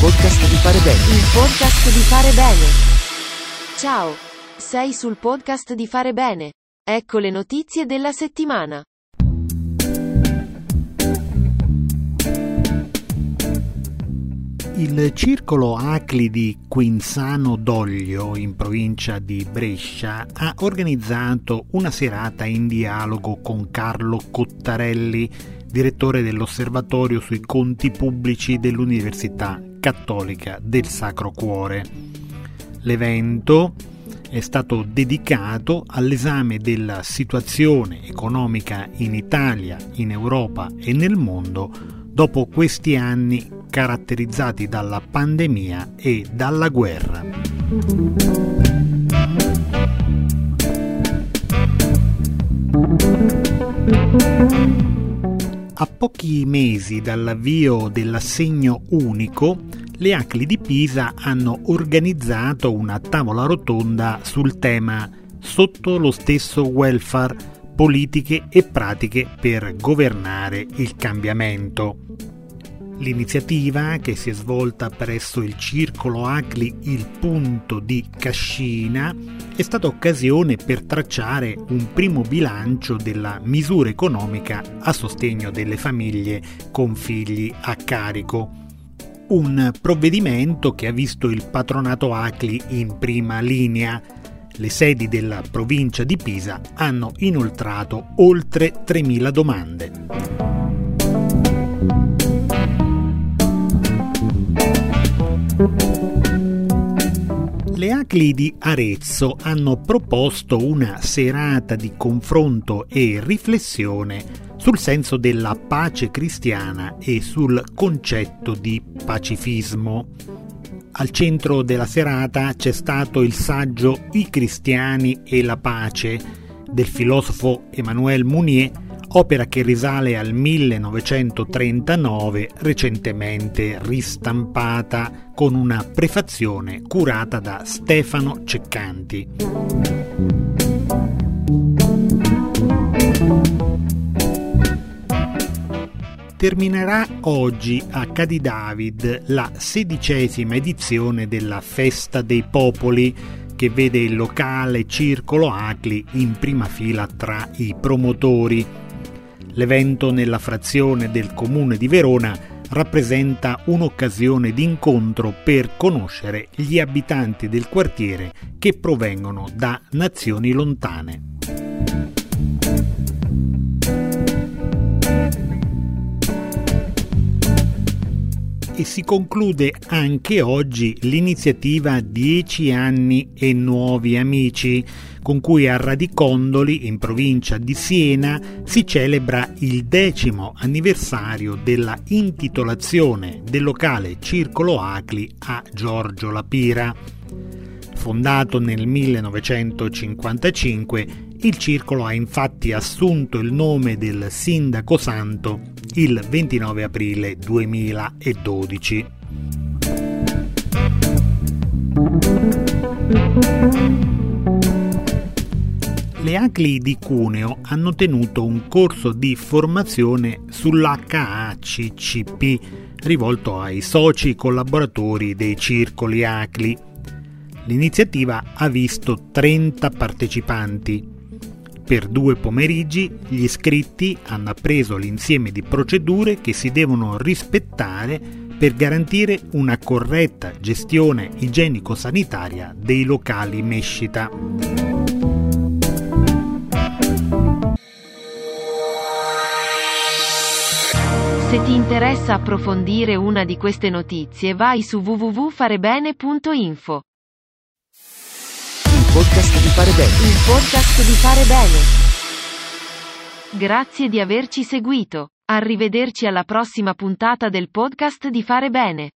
podcast di fare bene. Il podcast di fare bene. Ciao. Sei sul podcast di fare bene. Ecco le notizie della settimana. Il circolo Acli di Quinzano d'Oglio, in provincia di Brescia, ha organizzato una serata in dialogo con Carlo Cottarelli, direttore dell'Osservatorio sui conti pubblici dell'Università Cattolica del Sacro Cuore. L'evento è stato dedicato all'esame della situazione economica in Italia, in Europa e nel mondo dopo questi anni caratterizzati dalla pandemia e dalla guerra. A pochi mesi dall'avvio dell'assegno unico, le ACLI di Pisa hanno organizzato una tavola rotonda sul tema Sotto lo stesso welfare, politiche e pratiche per governare il cambiamento. L'iniziativa, che si è svolta presso il Circolo Acli Il Punto di Cascina, è stata occasione per tracciare un primo bilancio della misura economica a sostegno delle famiglie con figli a carico. Un provvedimento che ha visto il patronato Acli in prima linea. Le sedi della provincia di Pisa hanno inoltrato oltre 3.000 domande. Le ACLI di Arezzo hanno proposto una serata di confronto e riflessione sul senso della pace cristiana e sul concetto di pacifismo. Al centro della serata c'è stato il saggio I cristiani e la pace del filosofo Emmanuel Mounier opera che risale al 1939, recentemente ristampata con una prefazione curata da Stefano Ceccanti. Terminerà oggi a Cadidavid la sedicesima edizione della Festa dei Popoli che vede il locale Circolo Acli in prima fila tra i promotori. L'evento nella frazione del comune di Verona rappresenta un'occasione d'incontro per conoscere gli abitanti del quartiere che provengono da nazioni lontane. E si conclude anche oggi l'iniziativa 10 anni e nuovi amici, con cui a Radicondoli, in provincia di Siena, si celebra il decimo anniversario della intitolazione del locale Circolo Acli a Giorgio Lapira. Fondato nel 1955, il circolo ha infatti assunto il nome del sindaco santo il 29 aprile 2012. Le ACLI di Cuneo hanno tenuto un corso di formazione sull'HACCP rivolto ai soci collaboratori dei circoli ACLI. L'iniziativa ha visto 30 partecipanti. Per due pomeriggi gli iscritti hanno appreso l'insieme di procedure che si devono rispettare per garantire una corretta gestione igienico-sanitaria dei locali mescita. Se ti interessa approfondire una di queste notizie vai su www.farebene.info. Il podcast di fare bene. Il podcast di fare bene. Grazie di averci seguito. Arrivederci alla prossima puntata del podcast di fare bene.